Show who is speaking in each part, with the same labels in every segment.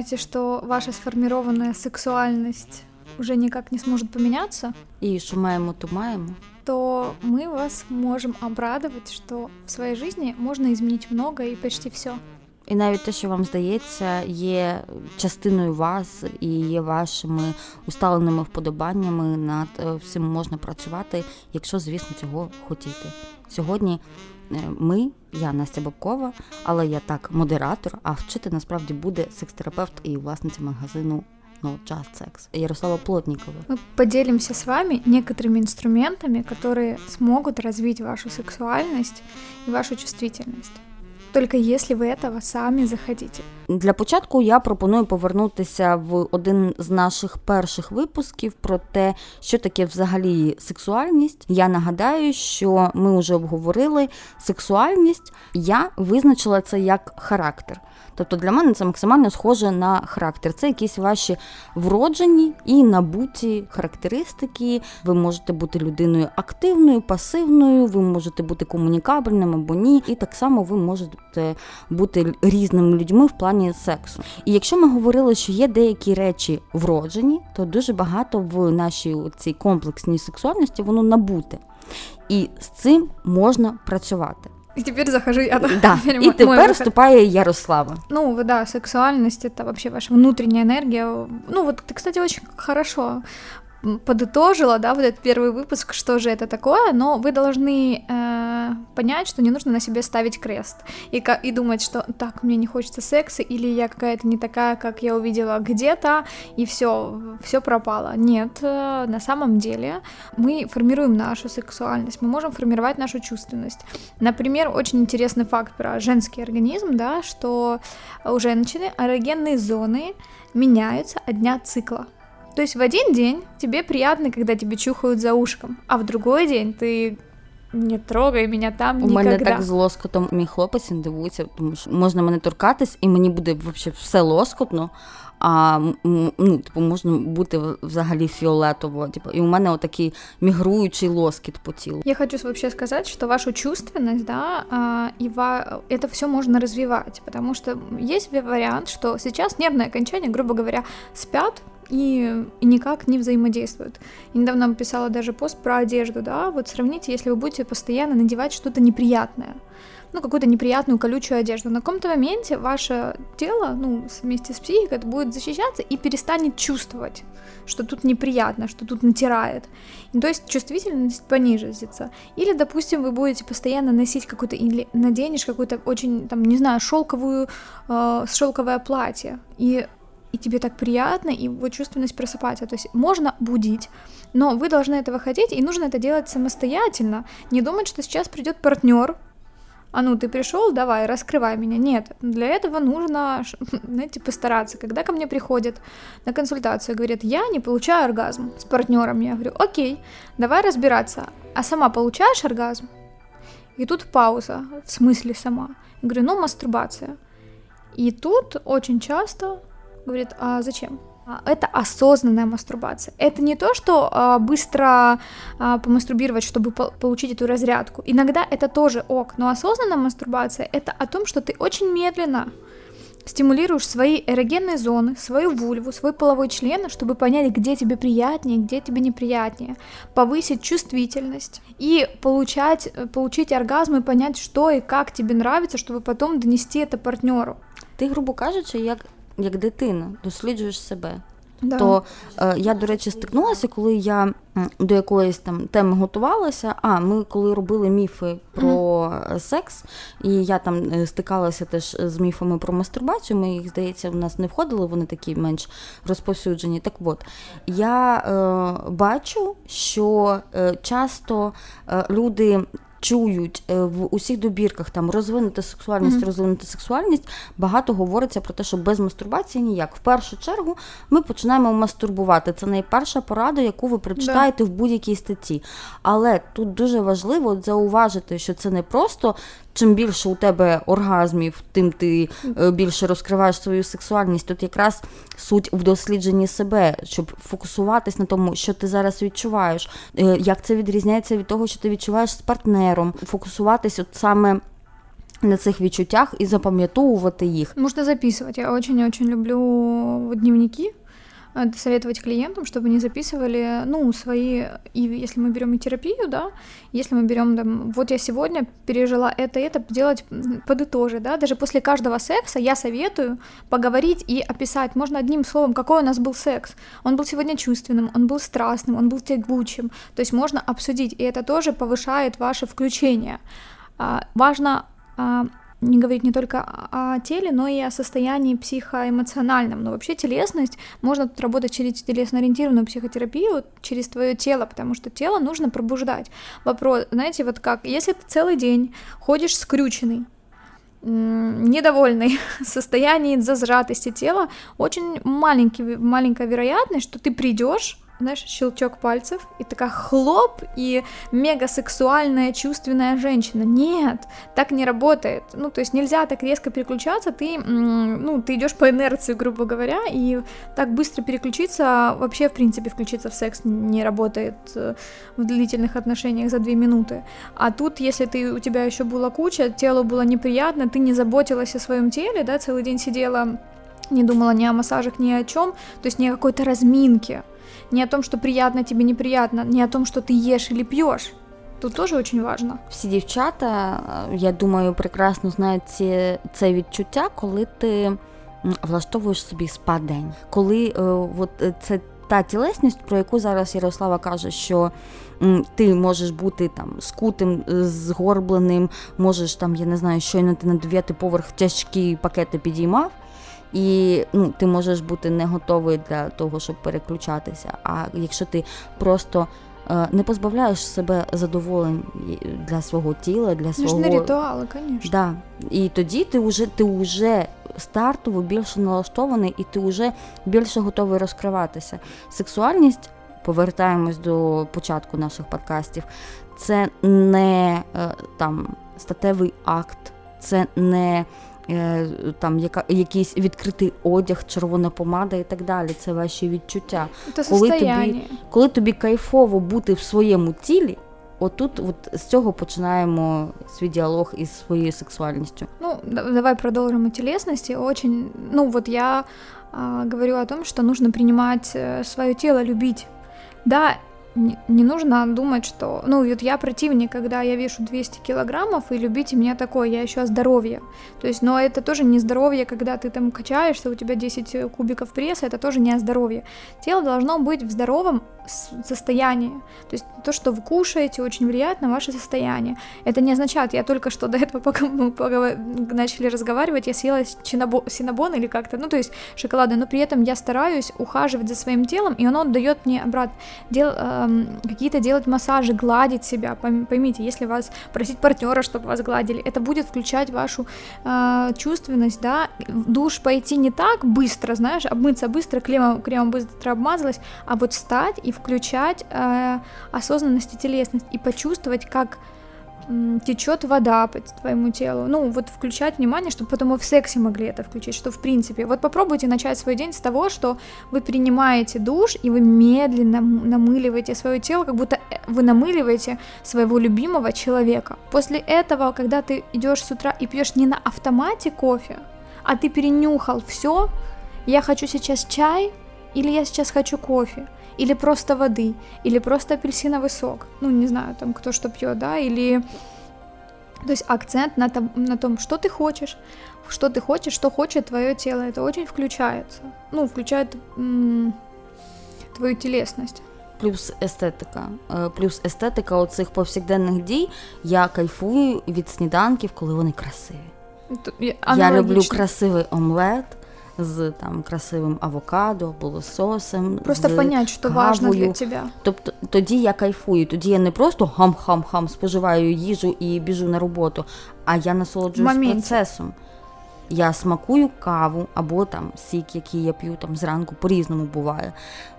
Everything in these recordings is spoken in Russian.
Speaker 1: понимаете, что ваша сформированная сексуальность уже никак не сможет поменяться,
Speaker 2: І що маємо, то
Speaker 1: мы вас можем обрадовать, что в своей жизни можно изменить много и почти все.
Speaker 2: І навіть те, що вам здається, є частиною вас і є вашими усталеними вподобаннями, над е, всім можна працювати, якщо, звісно, цього хотіти. Сьогодні ми, я Настя Бабкова, але я так модератор, а вчити насправді буде секс-терапевт і власниця магазину No Just Sex Ярослава Плотнікова.
Speaker 1: Мы поделимся с вами некоторыми инструментами, которые смогут развить вашу сексуальность и вашу чувствительность. Только если ви этого самі захотите.
Speaker 2: Для початку я пропоную повернутися в один з наших перших випусків про те, що таке взагалі сексуальність. Я нагадаю, що ми вже обговорили сексуальність. Я визначила це як характер. Тобто для мене це максимально схоже на характер. Це якісь ваші вроджені і набуті характеристики. Ви можете бути людиною активною, пасивною, ви можете бути комунікабельним або ні. І так само ви можете бути різними людьми в плані сексу. І якщо ми говорили, що є деякі речі вроджені, то дуже багато в нашій цій комплексній сексуальності воно набуте. І з цим можна працювати.
Speaker 1: И теперь захожу я.
Speaker 2: Да.
Speaker 1: Теперь
Speaker 2: І тепер вступає Ярослава.
Speaker 1: Ну, да, сексуальность это вообще ваша внутренняя энергия. Ну, вот ты, кстати, очень хорошо подытожила, да, вот этот первый выпуск, что же это такое, но вы должны э, понять, что не нужно на себе ставить крест и, и думать, что так, мне не хочется секса, или я какая-то не такая, как я увидела где-то, и все, все пропало. Нет, э, на самом деле мы формируем нашу сексуальность, мы можем формировать нашу чувственность. Например, очень интересный факт про женский организм, да, что у женщины эрогенные зоны меняются от дня цикла. То есть в один день тебе приятно, когда тебе чухают за ушком, а в другой день ты не трогай меня там
Speaker 2: У
Speaker 1: никогда.
Speaker 2: мене так з лоскотом мій хлопець він дивується, тому що можна мене торкатись, і мені буде взагалі все лоскотно. А м, ну, типу, можна бути взагалі фіолетово. Типу, і у мене отакий мігруючий лоскіт по тілу.
Speaker 1: Я хочу вообще сказать, что вашу чувственность, да, а, и ва- это все можно развивать, потому что есть ве- вариант, что сейчас нервные окончания, грубо говоря, спят и, и никак не взаимодействуют. Я недавно писала даже пост про одежду, да, вот сравните, если вы будете постоянно надевать что-то неприятное, ну, какую-то неприятную колючую одежду. На каком-то моменте ваше тело, ну, вместе с психикой, будет защищаться и перестанет чувствовать, что тут неприятно, что тут натирает. И, то есть чувствительность понижится. Или, допустим, вы будете постоянно носить какой-то, или наденешь какую-то очень, там, не знаю, шелковую, э, шелковое платье, и и тебе так приятно, и вот чувственность просыпается. То есть можно будить, но вы должны этого хотеть, и нужно это делать самостоятельно. Не думать, что сейчас придет партнер, а ну ты пришел, давай, раскрывай меня. Нет, для этого нужно, знаете, постараться. Когда ко мне приходят на консультацию, говорят, я не получаю оргазм с партнером, я говорю, окей, давай разбираться. А сама получаешь оргазм? И тут пауза, в смысле сама. Я говорю, ну, мастурбация. И тут очень часто говорит, а зачем? А, Это осознанная мастурбация. Это не то, что а, быстро а, помастурбировать, чтобы по- получить эту разрядку. Иногда это тоже ок, но осознанная мастурбация это о том, что ты очень медленно стимулируешь свои эрогенные зоны, свою вульву, свой половой член, чтобы понять, где тебе приятнее, где тебе неприятнее, повысить чувствительность и получать, получить оргазм и понять, что и как тебе нравится, чтобы потом донести это партнеру.
Speaker 2: Ти, грубо кажучи, як, як дитина, досліджуєш себе.
Speaker 1: Да.
Speaker 2: То е, я, до речі, стикнулася, коли я до якоїсь там теми готувалася. А ми коли робили міфи про е, секс, і я там е, стикалася теж з міфами про мастурбацію. Ми їх, здається, в нас не входили, вони такі менш розповсюджені. Так от я е, бачу, що е, часто е, люди. Чують е, в усіх добірках там розвинути сексуальність,
Speaker 1: Мгм.
Speaker 2: розвинути сексуальність. Багато говориться про те, що без мастурбації ніяк. В першу чергу ми починаємо мастурбувати. Це найперша порада, яку ви прочитаєте в будь-якій статті. Але тут дуже важливо зауважити, що це не просто чим більше у тебе оргазмів, тим ти е, більше розкриваєш свою сексуальність. Тут якраз суть в дослідженні себе, щоб фокусуватись на тому, що ти зараз відчуваєш, е, як це відрізняється від того, що ти відчуваєш з партнером, фокусуватись от саме на цих відчуттях і запам'ятовувати їх.
Speaker 1: Можна записувати. Я очень-очень люблю дневники. Э, советовать клиентам, чтобы они записывали, ну, свои, и если мы берем и терапию, да, если мы берем, там, вот я сегодня пережила это это, делать, подытожить, да, даже после каждого секса я советую поговорить и описать, можно одним словом, какой у нас был секс. Он был сегодня чувственным, он был страстным, он был тягучим, то есть можно обсудить, и это тоже повышает ваше включение. А, важно а, не говорить не только о теле, но и о состоянии психоэмоциональном. Но вообще телесность, можно тут работать через телесно-ориентированную психотерапию, через твое тело, потому что тело нужно пробуждать. Вопрос, знаете, вот как, если ты целый день ходишь скрюченный, недовольный состоянии зажатости тела, очень маленький, маленькая вероятность, что ты придешь знаешь, щелчок пальцев, и такая хлоп, и мега сексуальная, чувственная женщина. Нет, так не работает. Ну, то есть нельзя так резко переключаться, ты, ну, ты идешь по инерции, грубо говоря, и так быстро переключиться, вообще, в принципе, включиться в секс не работает э, в длительных отношениях за две минуты. А тут, если ты, у тебя еще была куча, телу было неприятно, ты не заботилась о своем теле, да, целый день сидела не думала ни о массажах, ни о чем, то есть ни о какой-то разминке не о том, что приятно тебе неприятно, не о том, что ты ешь или пьешь. Тут теж дуже важливо.
Speaker 2: Всі дівчата, я думаю, прекрасно знають ці, це відчуття, коли ти влаштовуєш собі спа-день. Коли е, от е, це та тілесність, про яку зараз Ярослава каже, що ти можеш бути там скутим, е, згорбленим, можеш там, я не знаю, щойно ти на дев'ятий поверх тяжкі пакети підіймав. І ну, ти можеш бути не готовий для того, щоб переключатися. А якщо ти просто е, не позбавляєш себе задоволень для свого тіла, для свого
Speaker 1: Нужны ритуали, звісно.
Speaker 2: Да. І тоді ти вже ти вже стартово більше налаштований, і ти вже більше готовий розкриватися. Сексуальність, повертаємось до початку наших подкастів, це не е, там статевий акт, це не там яка якийсь відкритий одяг, червона помада і так далі. Це ваші відчуття.
Speaker 1: Це коли тобі,
Speaker 2: коли тобі кайфово бути в своєму тілі. Отут, от з цього починаємо свій діалог із своєю сексуальністю.
Speaker 1: Ну, давай продолжим телесности. Очень, ну вот я а, говорю о том, что нужно принимать э, свое тело, любить. Да, не, нужно думать, что... Ну, вот я противник, когда я вешу 200 килограммов, и любите меня такое, я еще о здоровье. То есть, но это тоже не здоровье, когда ты там качаешься, у тебя 10 кубиков пресса, это тоже не о здоровье. Тело должно быть в здоровом состоянии. То есть то, что вы кушаете, очень влияет на ваше состояние. Это не означает, я только что до этого, пока мы начали разговаривать, я съела синабон или как-то, ну, то есть шоколада, но при этом я стараюсь ухаживать за своим телом, и оно дает мне обратно дел, э, какие-то делать массажи, гладить себя. Поймите, если вас просить партнера, чтобы вас гладили, это будет включать вашу э, чувственность, да, душ пойти не так быстро, знаешь, обмыться быстро, кремом, кремом быстро обмазалась, а вот встать и включать э, осознанность и телесность, и почувствовать, как течет вода по твоему телу. Ну, вот включать внимание, чтобы потом и в сексе могли это включить, что в принципе. Вот попробуйте начать свой день с того, что вы принимаете душ, и вы медленно намыливаете свое тело, как будто э, вы намыливаете своего любимого человека. После этого, когда ты идешь с утра и пьешь не на автомате кофе, а ты перенюхал все, я хочу сейчас чай, или я сейчас хочу кофе, или просто воды, или просто апельсиновый сок. Ну, не знаю, там кто что пьет, да, или... То есть акцент на том, на том, что ты хочешь, что ты хочешь, что хочет твое тело. Это очень включается. Ну, включает м- твою телесность.
Speaker 2: Плюс естетика. Плюс естетика оцих повсякденних дій. Я кайфую від сніданків, коли вони красиві. Я люблю красивий омлет. З там красивим авокадо або лососем.
Speaker 1: Просто
Speaker 2: з
Speaker 1: понять, що кавою. важно для тебе.
Speaker 2: Тобто тоді я кайфую, тоді я не просто хам-хам-хам споживаю їжу і біжу на роботу, а я насолоджуюсь процесом. Я смакую каву або там сік, який я п'ю там зранку, по-різному буває.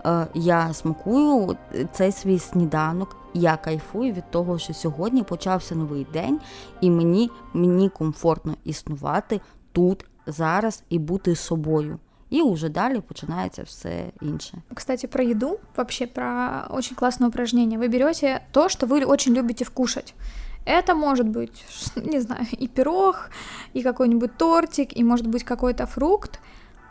Speaker 2: Е, Я смакую цей свій сніданок, я кайфую від того, що сьогодні почався новий день, і мені, мені комфортно існувати тут зараз і бути собою. И уже далее начинается все інше.
Speaker 1: Кстати, про еду, вообще про очень классное упражнение. Вы берете то, что вы очень любите вкушать. Это может быть, не знаю, и пирог, и какой-нибудь тортик, и может быть какой-то фрукт.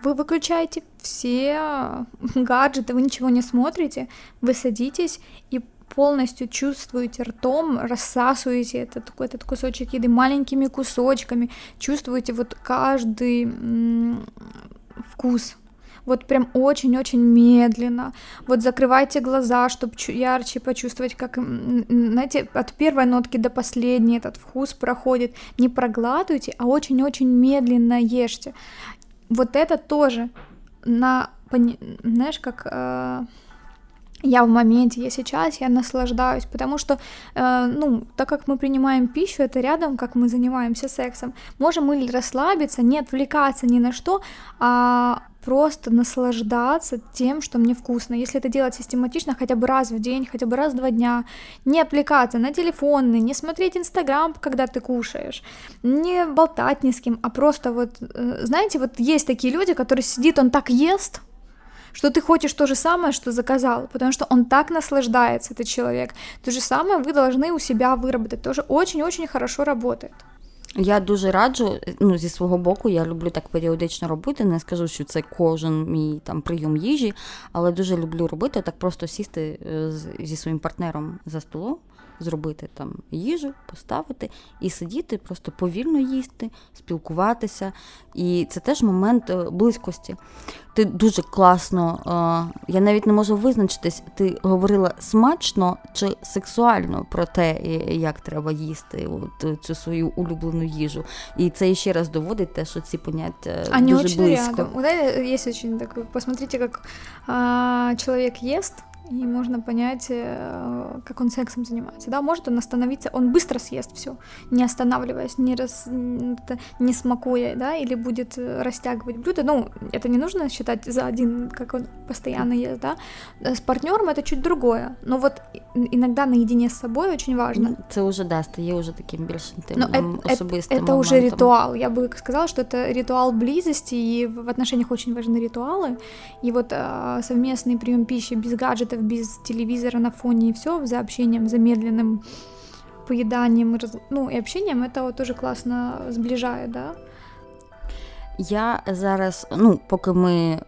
Speaker 1: Вы выключаете все гаджеты, вы ничего не смотрите, вы садитесь и полностью чувствуете ртом, рассасываете этот, этот кусочек еды маленькими кусочками, чувствуете вот каждый вкус, вот прям очень-очень медленно. Вот закрывайте глаза, чтобы ярче почувствовать, как, знаете, от первой нотки до последней этот вкус проходит. Не проглатывайте, а очень-очень медленно ешьте. Вот это тоже на, знаешь, как э, я в моменте, я сейчас, я наслаждаюсь, потому что, э, ну, так как мы принимаем пищу, это рядом, как мы занимаемся сексом, можем мы расслабиться, не отвлекаться ни на что, а просто наслаждаться тем, что мне вкусно. Если это делать систематично, хотя бы раз в день, хотя бы раз в два дня, не отвлекаться на телефоны, не смотреть Инстаграм, когда ты кушаешь, не болтать ни с кем, а просто вот, э, знаете, вот есть такие люди, которые сидит, он так ест, что ты хочешь то же самое, что заказал, потому что он так наслаждается, этот человек. То же самое вы должны у себя выработать, тоже очень-очень хорошо работает.
Speaker 2: Я дуже раджу, ну зі свого боку, я люблю так періодично робити. Не скажу, що це кожен мій там прийом їжі, але дуже люблю робити так просто сісти е, зі своїм партнером за столом, зробити там їжу, поставити і сидіти, просто повільно їсти, спілкуватися. І це теж момент е, близькості. Ти дуже класно, е, я навіть не можу визначитись, ти говорила смачно чи сексуально про те, як треба їсти от цю свою улюблену їжу. І це ще раз доводить те, що ці поняття
Speaker 1: Они
Speaker 2: дуже близько.
Speaker 1: Рядом. Да, есть очень так, посмотрите, как а, человек ест, и можно понять, э, как он сексом занимается. Да, может он остановиться, он быстро съест все, не останавливаясь, не, раз, не смакуя, да, или будет э, растягивать блюдо. Ну, это не нужно считать за один, как он постоянно ест, да. Э, с партнером это чуть другое. Но вот иногда наедине с собой очень важно.
Speaker 2: Это уже да, стає уже таким більш интимным,
Speaker 1: особистым Это, это уже ритуал. Я бы сказала, что это ритуал близости, и в отношениях очень важны ритуалы. И вот совместный прием пищи без гаджетов без телевизора на фоне и все, за общением замедленным поеданием ну, и общением, это тоже классно зближает, да.
Speaker 2: Я зараз, ну, поки ми е,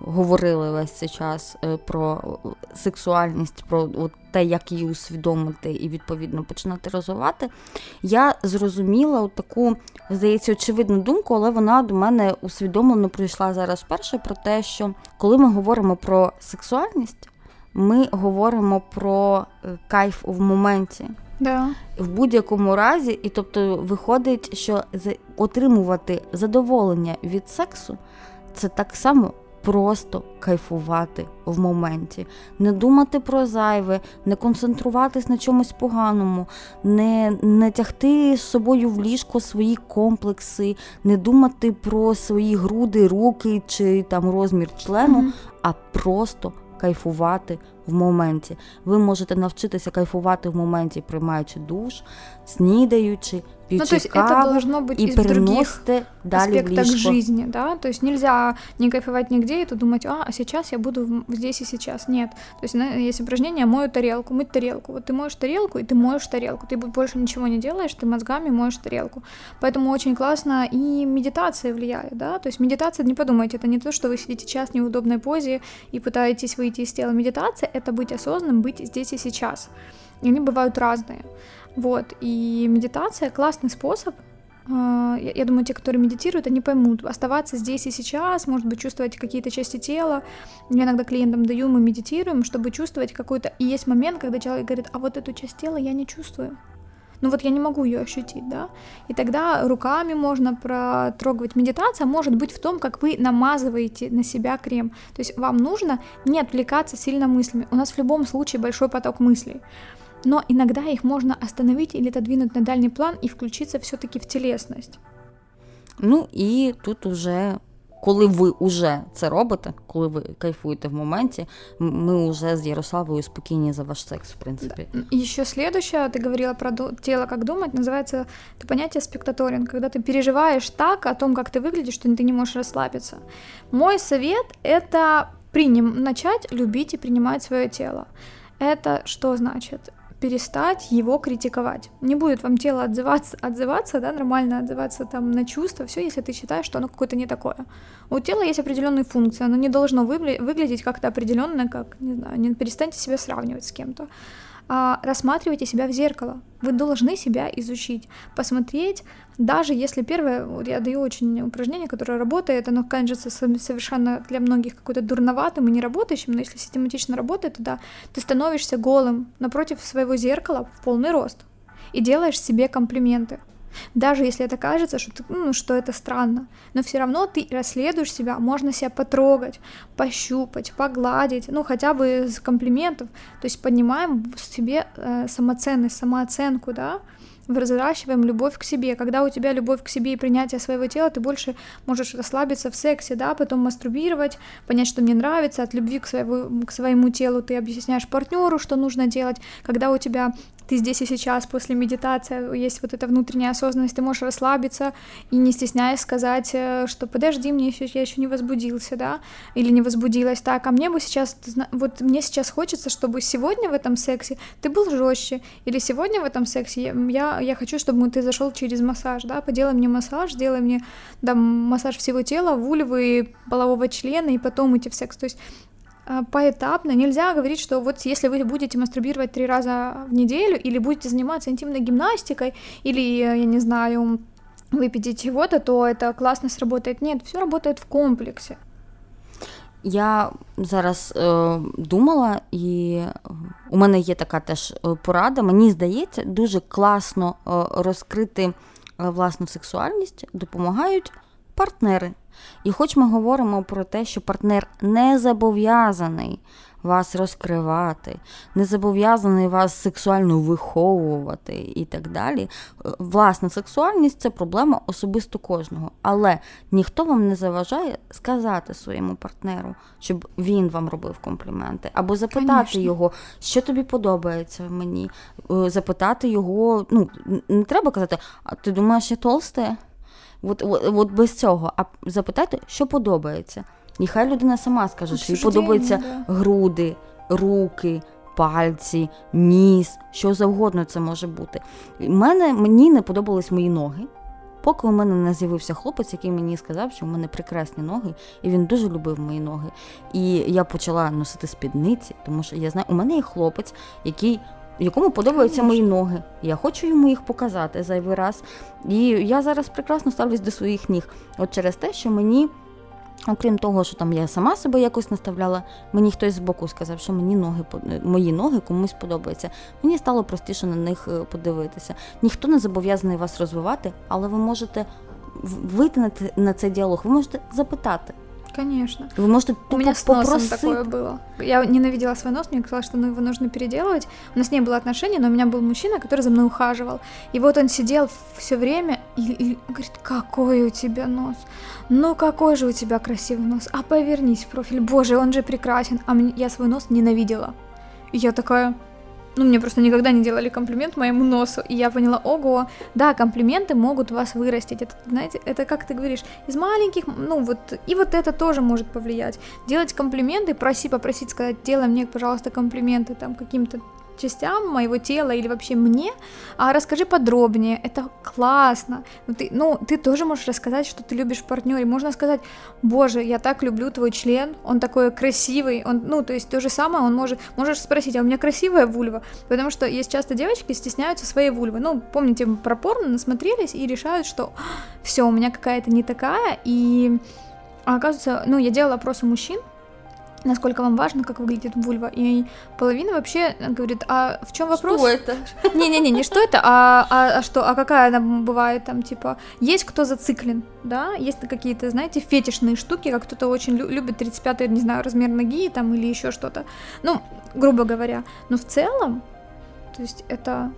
Speaker 2: говорили весь цей час е, про сексуальність, про от те, як її усвідомити і відповідно починати розвивати, я зрозуміла от таку, здається, очевидну думку, але вона до мене усвідомлено прийшла зараз перше про те, що коли ми говоримо про сексуальність, ми говоримо про е, кайф в моменті.
Speaker 1: Да.
Speaker 2: В будь-якому разі, і тобто виходить, що отримувати задоволення від сексу це так само просто кайфувати в моменті, не думати про зайве, не концентруватись на чомусь поганому, не не тягти з собою в ліжко свої комплекси, не думати про свої груди, руки чи там розмір члену, mm-hmm. а просто кайфувати в моменті. Ви можете навчитися кайфувати в моменті, приймаючи душ, снідаючи, пьете ну, то есть каву это должно быть и из других
Speaker 1: далее аспектах жизни, да, то есть нельзя не кайфовать нигде и то думать, а, а сейчас я буду здесь и сейчас, нет, то есть есть упражнение «мою тарелку», «мыть тарелку», вот ты моешь тарелку, и ты моешь тарелку, ты больше ничего не делаешь, ты мозгами моешь тарелку, поэтому очень классно и медитация влияет, да, то есть медитация, не подумайте, это не то, что вы сидите час в неудобной позе и пытаетесь выйти из тела, медитация — это быть осознанным, быть здесь и сейчас, и они бывают разные, вот, и медитация классный способ. А, я думаю, те, которые медитируют, они поймут. Оставаться здесь и сейчас, может быть, чувствовать какие-то части тела. Я иногда клиентам даю, мы медитируем, чтобы чувствовать какой-то... И есть момент, когда человек говорит, а вот эту часть тела я не чувствую. Ну вот я не могу ее ощутить, да, и тогда руками можно протрогивать. Медитация может быть в том, как вы намазываете на себя крем. То есть вам нужно не отвлекаться сильно мыслями. У нас в любом случае большой поток мыслей но иногда их можно остановить или отодвинуть на дальний план и включиться все-таки в телесность.
Speaker 2: Ну і тут уже, коли ви вже це робите, коли ви кайфуєте в моменті, ми вже з Ярославою спокійні за ваш секс, в принципе.
Speaker 1: Да. Еще следующее, ты говорила про тело, как думать, называется это понятие спектаторин, когда ты переживаешь так о том, как ты выглядишь, что ты не можешь расслабиться. Мой совет — это приним, начать любить и принимать свое тело. Это что значит? Перестать его критиковать. Не будет вам тело отзываться, отзываться, да, нормально отзываться там на чувства, все, если ты считаешь, что оно какое-то не такое. У тела есть определенные функции, оно не должно выглядеть как-то определенно, как, не знаю, не перестаньте себя сравнивать с кем-то а, рассматривайте себя в зеркало. Вы должны себя изучить, посмотреть, даже если первое, вот я даю очень упражнение, которое работает, оно кажется совершенно для многих какое-то дурноватым и неработающим, но если систематично работает, то да, ты становишься голым напротив своего зеркала в полный рост и делаешь себе комплименты. Даже если это кажется, что, ты, ну, что это странно, но все равно ты расследуешь себя, можно себя потрогать, пощупать, погладить, ну хотя бы с комплиментов, то есть поднимаем в себе э, самоценность, самооценку, да, взращиваем любовь к себе. Когда у тебя любовь к себе и принятие своего тела, ты больше можешь расслабиться в сексе, да, потом мастурбировать, понять, что мне нравится, от любви к, своему, к своему телу ты объясняешь партнеру, что нужно делать. Когда у тебя ты здесь и сейчас после медитации, есть вот эта внутренняя осознанность, ты можешь расслабиться и не стесняясь сказать, э, что подожди, мне еще, я еще не возбудился, да, или не возбудилась, так, а мне бы сейчас, вот мне сейчас хочется, чтобы сегодня в этом сексе ты был жестче, или сегодня в этом сексе я, я хочу, чтобы ты зашел через массаж, да, поделай мне массаж, сделай мне, да, массаж всего тела, вульвы, полового члена, и потом идти в секс, то есть поэтапно. Нельзя говорить, что вот если вы будете мастурбировать три раза в неделю или будете заниматься интимной гимнастикой или, я не знаю, выпить чего-то, то это классно сработает. Нет, все работает в комплексе.
Speaker 2: Я зараз е, думала, і у мене є така теж порада. Мені здається, дуже класно е, розкрити власну сексуальність допомагають партнери. І хоч ми говоримо про те, що партнер не зобов'язаний вас розкривати, не зобов'язаний вас сексуально виховувати і так далі. Власна сексуальність це проблема особисто кожного. Але ніхто вам не заважає сказати своєму партнеру, щоб він вам робив компліменти, або запитати Конечно. його, що тобі подобається мені, е, запитати його, ну не треба казати, а ти думаєш, я толсте? От, от, от без цього. А запитайте, що подобається. Нехай людина сама скаже, що їй подобаються груди, руки, пальці, ніс, що завгодно це може бути. Мене, Мені не подобались мої ноги. Поки у мене не з'явився хлопець, який мені сказав, що у мене прекрасні ноги, і він дуже любив мої ноги. І я почала носити спідниці, тому що я знаю, у мене є хлопець, який якому подобаються мої ноги. Я хочу йому їх показати зайвий раз. І я зараз прекрасно ставлюсь до своїх ніг. От через те, що мені, окрім того, що там я сама себе якось наставляла, мені хтось з боку сказав, що мені ноги мої ноги комусь подобаються. Мені стало простіше на них е, подивитися. Ніхто не зобов'язаний вас розвивати, але ви можете вийти на цей діалог, ви можете запитати.
Speaker 1: Конечно.
Speaker 2: Вы можете
Speaker 1: У меня с носом попросить. такое было. Я ненавидела свой нос, мне казалось, что ну, его нужно переделывать. У нас не было отношений, но у меня был мужчина, который за мной ухаживал. И вот он сидел все время и, и говорит, какой у тебя нос. Ну какой же у тебя красивый нос. А повернись в профиль. Боже, он же прекрасен. А мне, я свой нос ненавидела. И я такая, ну, мне просто никогда не делали комплимент моему носу, и я поняла, ого, да, комплименты могут вас вырастить, это, знаете, это как ты говоришь, из маленьких, ну, вот, и вот это тоже может повлиять. Делать комплименты, проси, попросить сказать, делай мне, пожалуйста, комплименты там каким-то частям моего тела или вообще мне, а расскажи подробнее, это классно. Ну ты, ну, ты тоже можешь рассказать, что ты любишь в партнере. Можно сказать, боже, я так люблю твой член, он такой красивый, он, ну, то есть то же самое, он может, можешь спросить, а у меня красивая вульва? Потому что есть часто девочки стесняются своей вульвы. Ну, помните, про порно насмотрелись и решают, что все, у меня какая-то не такая, и а оказывается, ну, я делала опрос у мужчин, насколько вам важно, как выглядит вульва. И половина вообще говорит, а в чем вопрос?
Speaker 2: Что это?
Speaker 1: Не-не-не, не что это, а, а, а что, а какая она бывает там, типа, есть кто зациклен, да, есть какие-то, знаете, фетишные штуки, как кто-то очень любит 35 не знаю, размер ноги там или еще что-то, ну, грубо говоря, но в целом, то есть это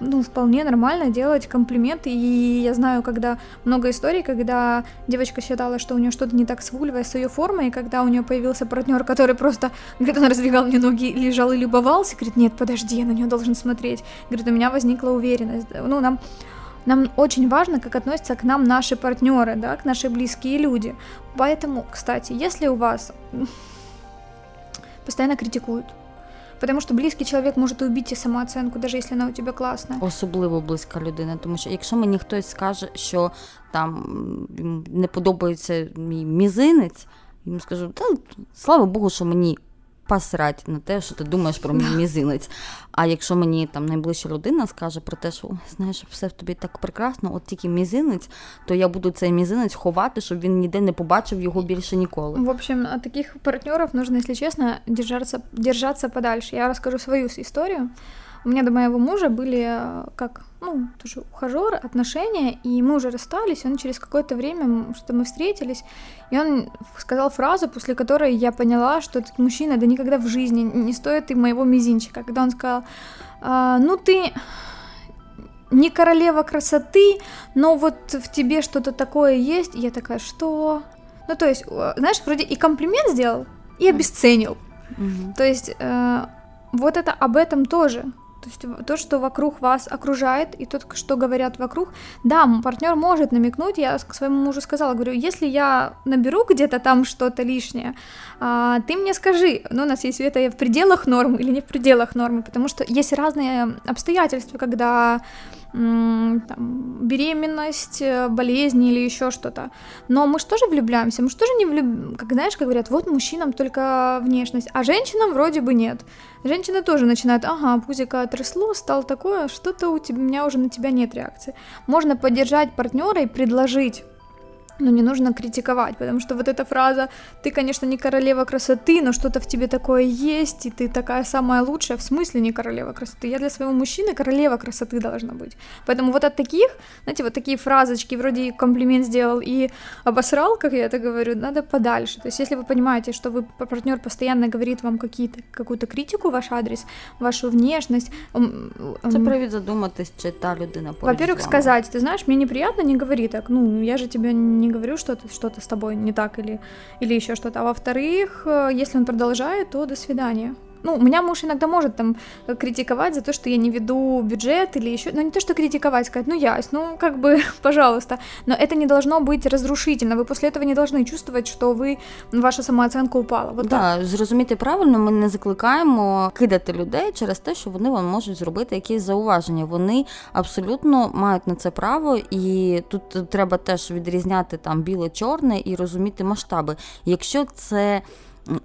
Speaker 1: ну, вполне нормально делать комплименты. И я знаю, когда много историй, когда девочка считала, что у нее что-то не так с вульвой, с ее формой, и когда у нее появился партнер, который просто, говорит, он раздвигал мне ноги, лежал и любовался, говорит, нет, подожди, я на нее должен смотреть. Говорит, у меня возникла уверенность. Ну, нам нам очень важно, как относятся к нам наши партнеры, да, к наши близкие люди. Поэтому, кстати, если у вас постоянно критикуют, Потому що близький чоловік може убити самооценку, якщо вона она у тебе класна.
Speaker 2: Особливо близька людина. Тому що якщо мені хтось скаже, що там не подобається мій мізинець, йому скажу, та слава Богу, що мені посрать на те, що ти думаєш про мій мізинець. А якщо мені там найближча людина скаже про те, що знаєш, все в тобі так прекрасно, от тільки мізинець, то я буду цей мізинець ховати, щоб він ніде не побачив його більше ніколи.
Speaker 1: В общем, от таких партнерів нужно, якщо чесно, держаться, держаться подальше. Я розкажу свою історію. У меня до моего мужа были э, как, ну, тоже ухажеры, отношения, и мы уже расстались, он через какое-то время, что мы встретились, и он сказал фразу, после которой я поняла, что этот мужчина, да никогда в жизни не стоит и моего мизинчика, когда он сказал, а, ну ты не королева красоты, но вот в тебе что-то такое есть, и я такая, что? Ну, то есть, знаешь, вроде и комплимент сделал, и обесценил. Mm-hmm. То есть, э, вот это об этом тоже. То есть то, что вокруг вас окружает, и то, что говорят вокруг. Да, партнер может намекнуть, я к своему мужу сказала, говорю, если я наберу где-то там что-то лишнее, а, ты мне скажи, ну, у нас есть это в пределах нормы или не в пределах нормы, потому что есть разные обстоятельства, когда там, беременность, э, болезни или еще что-то. Но мы же тоже влюбляемся, мы же тоже не влюбляемся, как знаешь, как говорят, вот мужчинам только внешность, а женщинам вроде бы нет. Женщины тоже начинают, ага, пузика отрясло, стало такое, что-то у тебя, у меня уже на тебя нет реакции. Можно поддержать партнера и предложить но не нужно критиковать, потому что вот эта фраза «ты, конечно, не королева красоты, но что-то в тебе такое есть, и ты такая самая лучшая», в смысле не королева красоты? Я для своего мужчины королева красоты должна быть. Поэтому вот от таких, знаете, вот такие фразочки, вроде комплимент сделал и обосрал, как я это говорю, надо подальше. То есть если вы понимаете, что вы партнер постоянно говорит вам какие-то, какую-то критику в ваш адрес, вашу внешность...
Speaker 2: Это привід задуматись, чи та людина
Speaker 1: Во-первых, сказать, ты знаешь, мне неприятно, не говори так, ну, я же тебя не говорю, что что-то с тобой не так или, или еще что-то. А во-вторых, э, если он продолжает, то до свидания. Ну, у меня муж иногда может там критиковать за то, что я не веду бюджет или еще, ну не то, что критиковать, сказать, ну ясь, ну как бы, пожалуйста, но это не должно быть разрушительно, вы после этого не должны чувствовать, что ви, ваша самооценка упала.
Speaker 2: Вот да, так. зрозуміти правильно, ми не закликаємо кидати людей через те, що вони вам можуть зробити якісь зауваження. Вони абсолютно мають на це право, і тут треба теж відрізняти там біле-чорне і розуміти масштаби. Якщо це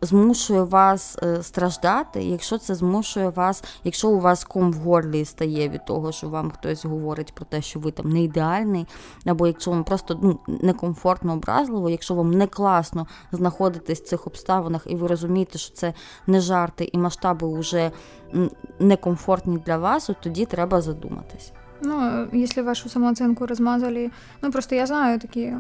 Speaker 2: змушує вас е, страждати, якщо це змушує вас, якщо у вас ком в горлі стає від того, що вам хтось говорить про те, що ви там не ідеальний, або якщо вам просто ну, некомфортно образливо, якщо вам не класно знаходитись в цих обставинах, і ви розумієте, що це не жарти і масштаби вже некомфортні для вас, от тоді треба задуматись.
Speaker 1: Ну, если вашу самооценку размазали, ну просто я знаю такие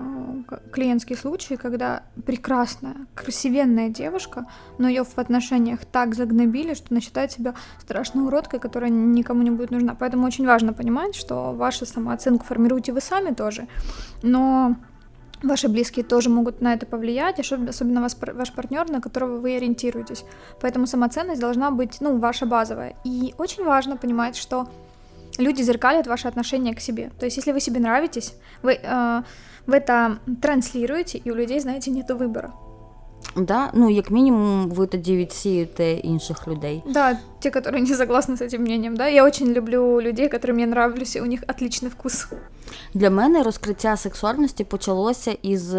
Speaker 1: клиентские случаи, когда прекрасная, красивенная девушка, но ее в отношениях так загнобили, что она считает себя страшной уродкой, которая никому не будет нужна. Поэтому очень важно понимать, что вашу самооценку формируете вы сами тоже, но Ваши близкие тоже могут на это повлиять, особенно вас, ваш партнер, на которого вы ориентируетесь. Поэтому самоценность должна быть, ну, ваша базовая. И очень важно понимать, что люди зеркалят ваше отношение к себе. То есть, если вы себе нравитесь, вы, э, вы это транслируете, и у людей, знаете, нет выбора.
Speaker 2: Да, ну як мінімум, ви тоді відсієте інших людей.
Speaker 1: Да, те, которые не согласны с этим мнением. Да, я очень люблю людей, которые мне нравлюсь, и у них отличный вкус.
Speaker 2: Для мене розкриття сексуальності почалося із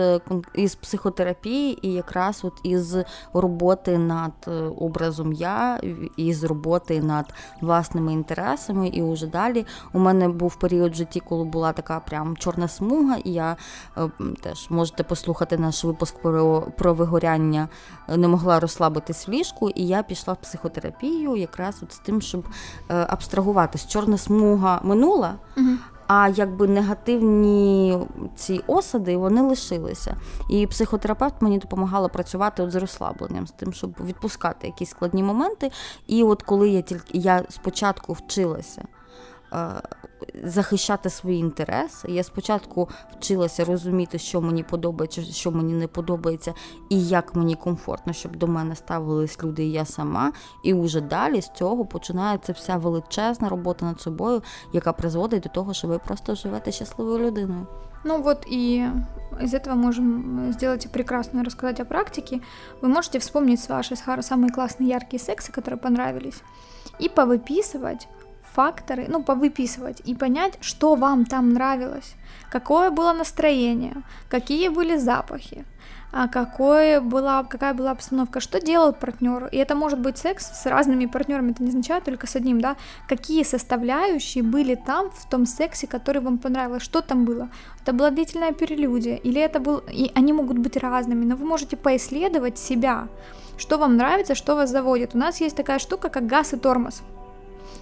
Speaker 2: із психотерапії і якраз от із роботи над е, образом я, із роботи над власними інтересами. І уже далі у мене був період в житті, коли була така прям чорна смуга, і я е, теж можете послухати наш випуск про, про вигоряння, не могла розслабитись в ліжку, і я пішла в психотерапію якраз от з тим, щоб е, абстрагуватись. Чорна смуга минула. Угу. А якби негативні ці осади вони лишилися. І психотерапевт мені допомагала працювати от з розслабленням, з тим, щоб відпускати якісь складні моменти. І от коли я тільки я спочатку вчилася е, захищати свої інтереси. Я спочатку вчилася розуміти, що мені подобається, що мені не подобається, і як мені комфортно, щоб до мене ставились люди, і я сама. І вже далі з цього починається вся величезна робота над собою, яка призводить до того, що ви просто живете щасливою людиною.
Speaker 1: Ну вот и из этого можем сделать прекрасную рассказать о практике. Вы можете вспомнить ваши самые классные яркие сексы, которые понравились, и повыписывать факторы, ну, повыписывать и понять, что вам там нравилось, какое было настроение, какие были запахи, а какое была, какая была обстановка, что делал партнер. И это может быть секс с разными партнерами, это не означает только с одним, да, какие составляющие были там в том сексе, который вам понравилось, что там было. Это была длительная перелюдия, или это был, и они могут быть разными, но вы можете поисследовать себя, что вам нравится, что вас заводит. У нас есть такая штука, как газ и тормоз.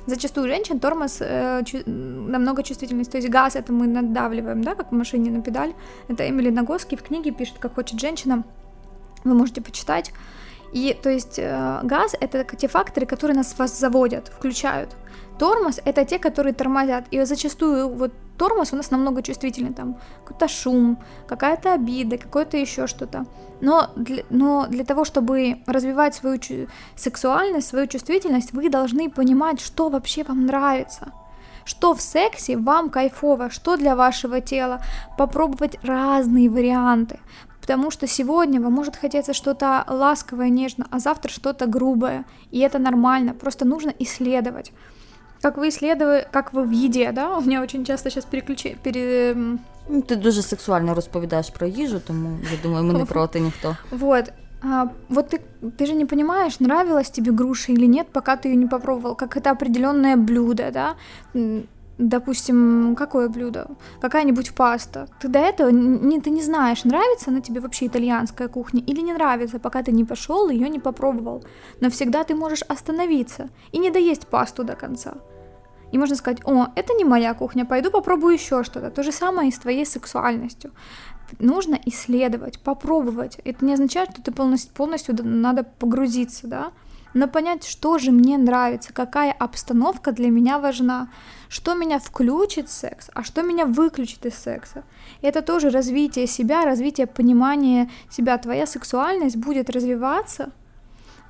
Speaker 1: Зачастую у женщин тормоз э, чу- намного чувствительность, то есть газ это мы надавливаем, да, как в машине на педаль. Это Эмили Нагоски в книге пишет, как хочет женщина. Вы можете почитать. И то есть э, газ это те факторы, которые нас вас заводят, включают. Тормоз это те, которые тормозят. И зачастую вот тормоз у нас намного чувствительный, там какой-то шум, какая-то обида, какое-то еще что-то. Но для, но для того, чтобы развивать свою чу- сексуальность, свою чувствительность, вы должны понимать, что вообще вам нравится. Что в сексе вам кайфово, что для вашего тела, попробовать разные варианты, потому что сегодня вам может хотеться что-то ласковое, нежно, а завтра что-то грубое, и это нормально, просто нужно исследовать. Как вы исследовали, как вы в еде, да? У меня очень часто сейчас переключи... пере...
Speaker 2: Ну, Ти дуже сексуально розповідаєш про їжу, тому я думаю, ми не проти ніхто.
Speaker 1: Вот. А, вот ты, ты же не понимаешь, нравилась тебе груша или нет, пока ты ее не попробовал, как это определенное блюдо, да? Допустим, какое блюдо? Какая-нибудь паста. Ты до этого не, ты не знаешь, нравится она тебе вообще итальянская кухня или не нравится, пока ты не пошел ее не попробовал. Но всегда ты можешь остановиться и не доесть пасту до конца. И можно сказать, о, это не моя кухня, пойду попробую еще что-то. То же самое и с твоей сексуальностью. Нужно исследовать, попробовать. Это не означает, что ты полностью, полностью надо погрузиться, да, но понять, что же мне нравится, какая обстановка для меня важна, что меня включит в секс, а что меня выключит из секса. И это тоже развитие себя, развитие понимания себя. Твоя сексуальность будет развиваться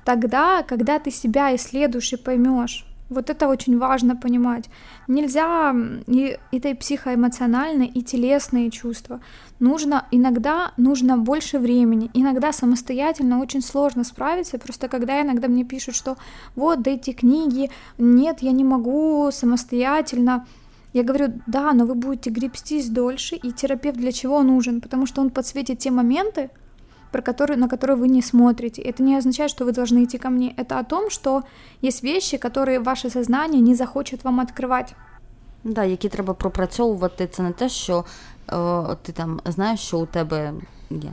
Speaker 1: тогда, когда ты себя исследуешь и поймешь. Вот это очень важно понимать. Нельзя и это и психоэмоциональные, и телесные чувства. Нужно иногда нужно больше времени. Иногда самостоятельно очень сложно справиться. Просто когда иногда мне пишут, что вот дайте книги, нет, я не могу самостоятельно. Я говорю, да, но вы будете гребстись дольше, и терапевт для чего нужен? Потому что он подсветит те моменты, про которые, на которые вы не смотрите. Это не означает, что вы должны идти ко мне. Это о том, что есть вещи, которые ваше сознание не захочет вам открывать.
Speaker 2: Да, які треба пропрацьовувати. Це не те, що о, ти там знаєш, що у тебе я...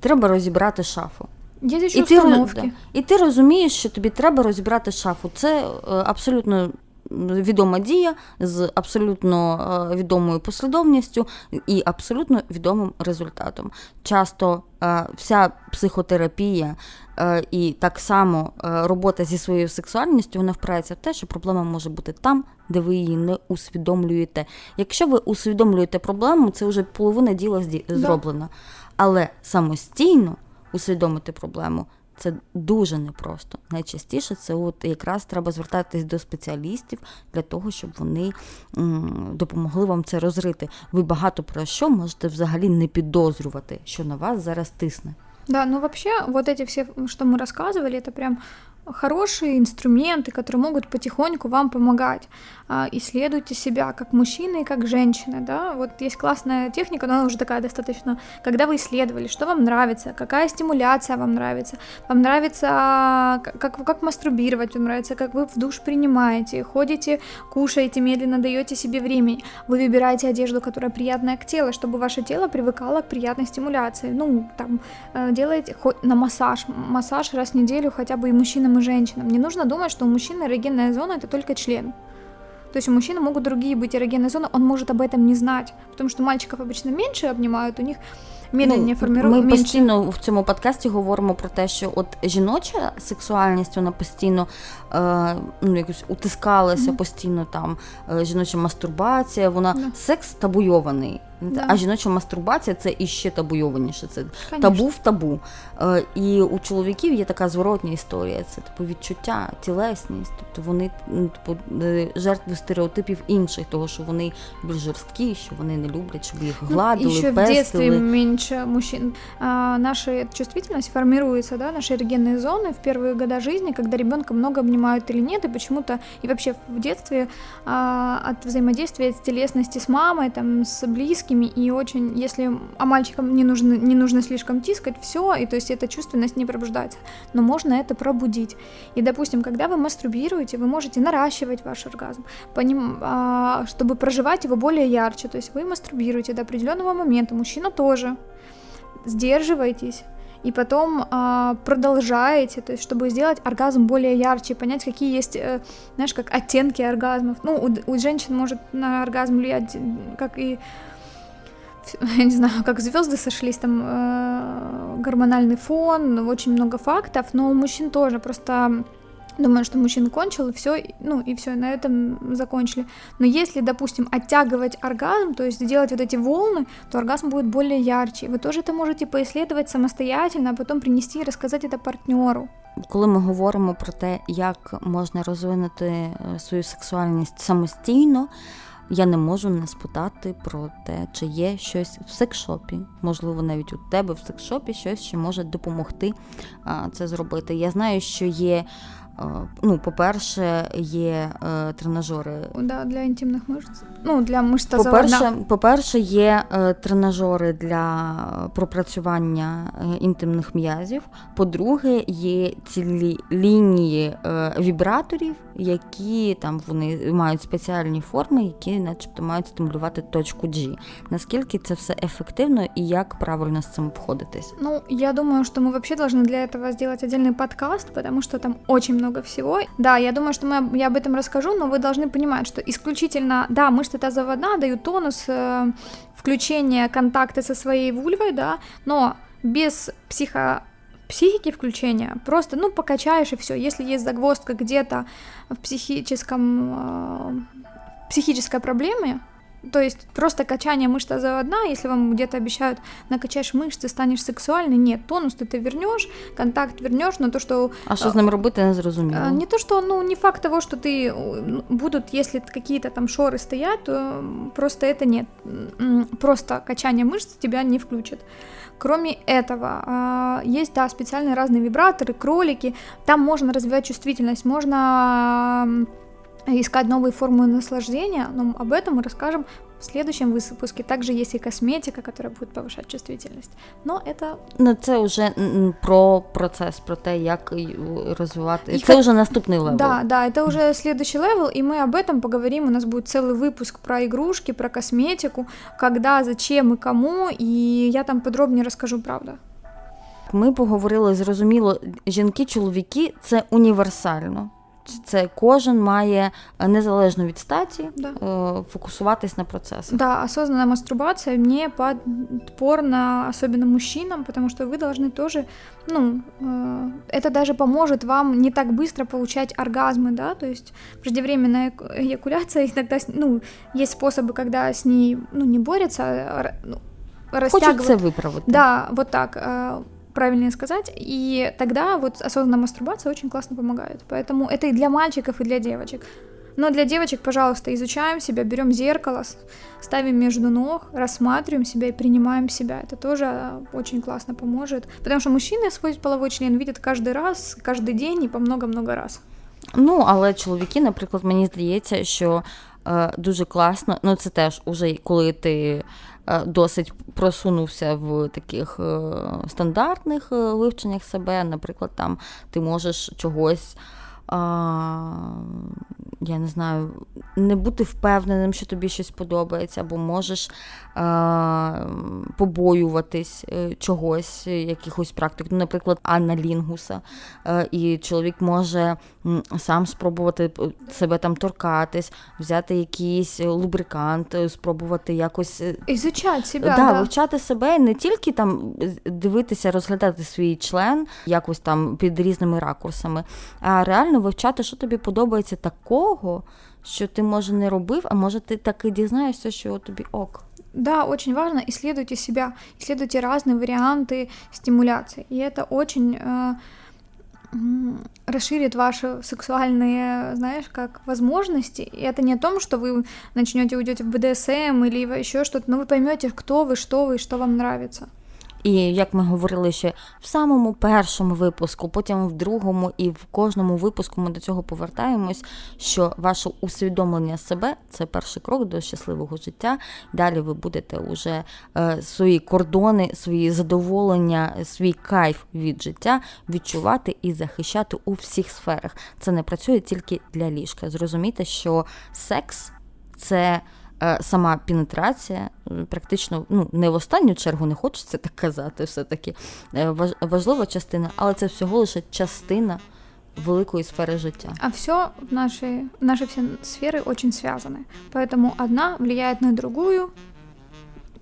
Speaker 2: треба розібрати шафу.
Speaker 1: Є ще і, ти, да,
Speaker 2: і ти розумієш, що тобі треба розібрати шафу. Це абсолютно відома дія з абсолютно е, відомою послідовністю і абсолютно відомим результатом. Часто е, вся психотерапія е, і так само робота зі своєю сексуальністю вона впирається в те, що проблема може бути там, де ви її не усвідомлюєте. Якщо ви усвідомлюєте проблему, це вже половина діла зроблена. Але самостійно усвідомити проблему це дуже непросто. Найчастіше це от якраз треба звертатись до спеціалістів для того, щоб вони м, допомогли вам це розрити. Ви багато про що можете взагалі не підозрювати, що на вас зараз тисне.
Speaker 1: Да, ну вообще вот эти все, что мы рассказывали, это прям хорошие инструменты, которые могут потихоньку вам помогать. А, исследуйте себя как мужчины и как женщины, да, вот есть классная техника, но она уже такая достаточно, когда вы исследовали, что вам нравится, какая стимуляция вам нравится, вам нравится, как, как мастурбировать вам нравится, как вы в душ принимаете, ходите, кушаете, медленно даете себе время, вы выбираете одежду, которая приятная к телу, чтобы ваше тело привыкало к приятной стимуляции, ну, там, э, делаете на массаж, массаж раз в неделю хотя бы и мужчинам, и женщинам, не нужно думать, что у мужчины эрогенная зона это только член, то есть у мужчины могут другие быть эрогенные зоны, он может об этом не знать, потому что мальчиков обычно меньше обнимают, у них медленніше
Speaker 2: ну,
Speaker 1: формирує.
Speaker 2: Ми постійно в цьому подкасті говоримо про те, що от жіноча сексуальність вона постійно е, ну, якось утискалася, mm-hmm. постійно там е, жіноча мастурбація, вона yeah. секс табуйований. Да. А жіноча мастурбація це іще табуйованіше. Це Конечно. табу в табу. Е, І у чоловіків є така зворотня історія. Це типу відчуття, тілесність. Тобто вони ну, типу, е, жертви стереотипів інших, того що вони більш жорсткі, що вони не люблять, щоб їх ну, гладили,
Speaker 1: Еще пестили. в детстве меньше мужчин. А, наша чувствительность формируется, да, наши эрогенные зоны в первые года жизни, когда ребенка много обнимают или нет, и почему-то и вообще в детстве а, от взаимодействия, от телесности с мамой, там, с близкими, и очень, если, а мальчикам не нужно, не нужно слишком тискать, все, и то есть эта чувственность не пробуждается, но можно это пробудить. И, допустим, когда вы мастурбируете, вы можете наращивать ваш оргазм, поним, а, чтобы проживать его более ярче, то есть вы мастурбируете до определенного момента, мужчина тоже, сдерживайтесь, и потом а, продолжаете, то есть чтобы сделать оргазм более ярче, понять, какие есть, э, знаешь, как оттенки оргазмов. Ну, у, у женщин может на оргазм влиять, как и я не знаю, как звезды сошлись, там э, гормональный фон, очень много фактов, но у мужчин тоже просто Думаю, что мужчина кончил, и все, ну и все, на этом закончили. Но если, допустим, оттягивать оргазм, то есть делать вот эти волны, то оргазм будет более ярче. Вы тоже это можете поисследовать самостоятельно, а потом принести и рассказать это партнеру.
Speaker 2: Коли ми говоримо про те, як можна розвинути свою сексуальність самостійно, я не можу не спитати про те, чи є щось в секшопі, можливо, навіть у тебе в секшопі щось, що може допомогти це зробити. Я знаю, що є ну, по-перше, є е, тренажери.
Speaker 1: Да, Для інтимних мишць. Ну, для мишць
Speaker 2: По-перше, по-перше, є е, тренажери для пропрацювання е, інтимних м'язів. По-друге, є цілі лінії е, вібраторів, які там вони мають спеціальні форми, які, начебто, мають стимулювати точку G. Наскільки це все ефективно і як правильно з цим обходитись?
Speaker 1: Ну, я думаю, що ми взагалі повинні для цього зробити окремий подкаст, тому що там дуже много всего. Да, я думаю, что мы, я об этом расскажу, но вы должны понимать, что исключительно, да, мышцы тазоводна дают тонус, э, включение контакта со своей вульвой, да, но без психо психики включения, просто, ну, покачаешь и все. Если есть загвоздка где-то в психическом, э, психической проблеме, то есть просто качание мышц тазоводна, если вам где-то обещают, накачаешь мышцы, станешь сексуальной, нет, тонус ты, ты вернешь, контакт вернешь, но то, что...
Speaker 2: А что с ним робити, не зрозуміло.
Speaker 1: Не то, что, ну, не факт того, что ты будут, если какие-то там шоры стоят, то просто это нет. Просто качание мышц тебя не включит. Кроме этого, а, есть, да, специальные разные вибраторы, кролики, там можно развивать чувствительность, можно искать новые формы наслаждения, но об этом мы расскажем в следующем выпуске. Также есть и косметика, которая будет повышать чувствительность. Но это...
Speaker 2: Ну, це вже про процесс, про те, як розвивати. И це уже наступний левел.
Speaker 1: Да, да, это уже следующий левел, и мы об этом поговорим. У нас будет целый выпуск про игрушки, про косметику, когда, зачем и кому, и я там подробнее расскажу, правда.
Speaker 2: Ми поговорили, зрозуміло, жінки, чоловіки це універсально. Це кожен має незалежно від статі да. фокусуватись на процессах.
Speaker 1: Да, осознанная мастурбация не подпорна, особенно мужчинам, потому что вы должны тоже, ну, это даже поможет вам не так быстро получать оргазмы, да, то есть преждевременная эякуляция, иногда, ну, есть способы, когда с ней, ну, не борется, ну,
Speaker 2: растягивать. Хочется выправить.
Speaker 1: Да, вот так правильнее сказать. И тогда вот осознанная мастурбация очень классно помогает. Поэтому это и для мальчиков, и для девочек. Но для девочек, пожалуйста, изучаем себя, берем зеркало, ставим между ног, рассматриваем себя и принимаем себя. Это тоже очень классно поможет. Потому что мужчины свой половой член видят каждый раз, каждый день и по много-много раз.
Speaker 2: Ну, але чоловіки, наприклад, мені здається, що е, дуже класно, ну це теж уже коли ти Е, досить просунувся в таких стандартних вивченнях себе. Наприклад, там ти можеш чогось. А, я не знаю, не бути впевненим, що тобі щось подобається, або можеш а, побоюватись е, чогось, якихось практик. Ну, Наприклад, Анна Лінгуса, а, і чоловік може сам спробувати себе там торкатись, взяти якийсь лубрикант, е, спробувати якось
Speaker 1: Ізучати себе,
Speaker 2: да, да. вивчати себе, не тільки там дивитися, розглядати свій член якось там під різними ракурсами, а реально вивчати, що тобі подобається такого, що ти може не робив, а може ти таки дізнаєшся, що тобі ок.
Speaker 1: Да, очень важно, исследуйте себя, исследуйте разные варианты стимуляции. И это очень э, расширит ваши сексуальные, знаешь, как возможности. И это не о том, что вы начнете уйдете в БДСМ или еще что-то, но вы поймете, кто вы, что вы, что вам нравится.
Speaker 2: І як ми говорили ще в самому першому випуску, потім в другому і в кожному випуску ми до цього повертаємось, що ваше усвідомлення себе це перший крок до щасливого життя. Далі ви будете уже е, свої кордони, свої задоволення, свій кайф від життя відчувати і захищати у всіх сферах. Це не працює тільки для ліжка. Зрозумійте, що секс це. Е, сама пенетрація, практично ну, не в останню чергу не хочеться так казати, все-таки е, важлива частина, але це всього лише частина великої сфери життя.
Speaker 1: А все в нашей, наши все сферы очень связаны. Поэтому одна влияет на другую,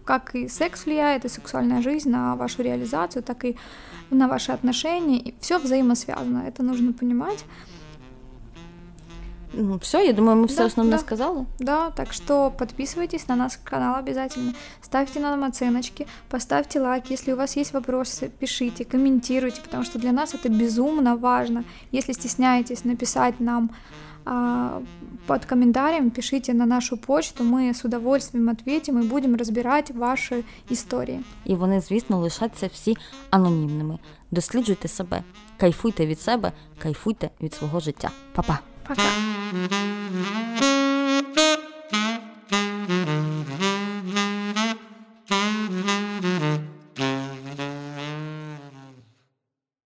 Speaker 1: как и секс влияет, и сексуальная жизнь на вашу реализацию, так и на ваши отношения. И все взаимосвязано. Это нужно понимать.
Speaker 2: Ну, все, я думаю, мы все да, основное да. сказали.
Speaker 1: Да, так что подписывайтесь на наш канал обязательно, ставьте нам оценочки, поставьте лайк, если у вас есть вопросы, пишите, комментируйте, потому что для нас это безумно важно. Если стесняетесь написать нам а, под комментарием, пишите на нашу почту, ми з удовольствием ответим і будемо розбирати ваші історії.
Speaker 2: І вони, звісно, лишаться всі анонімними. Досліджуйте себе, кайфуйте від себе, кайфуйте від свого життя. Па-па!
Speaker 1: packa.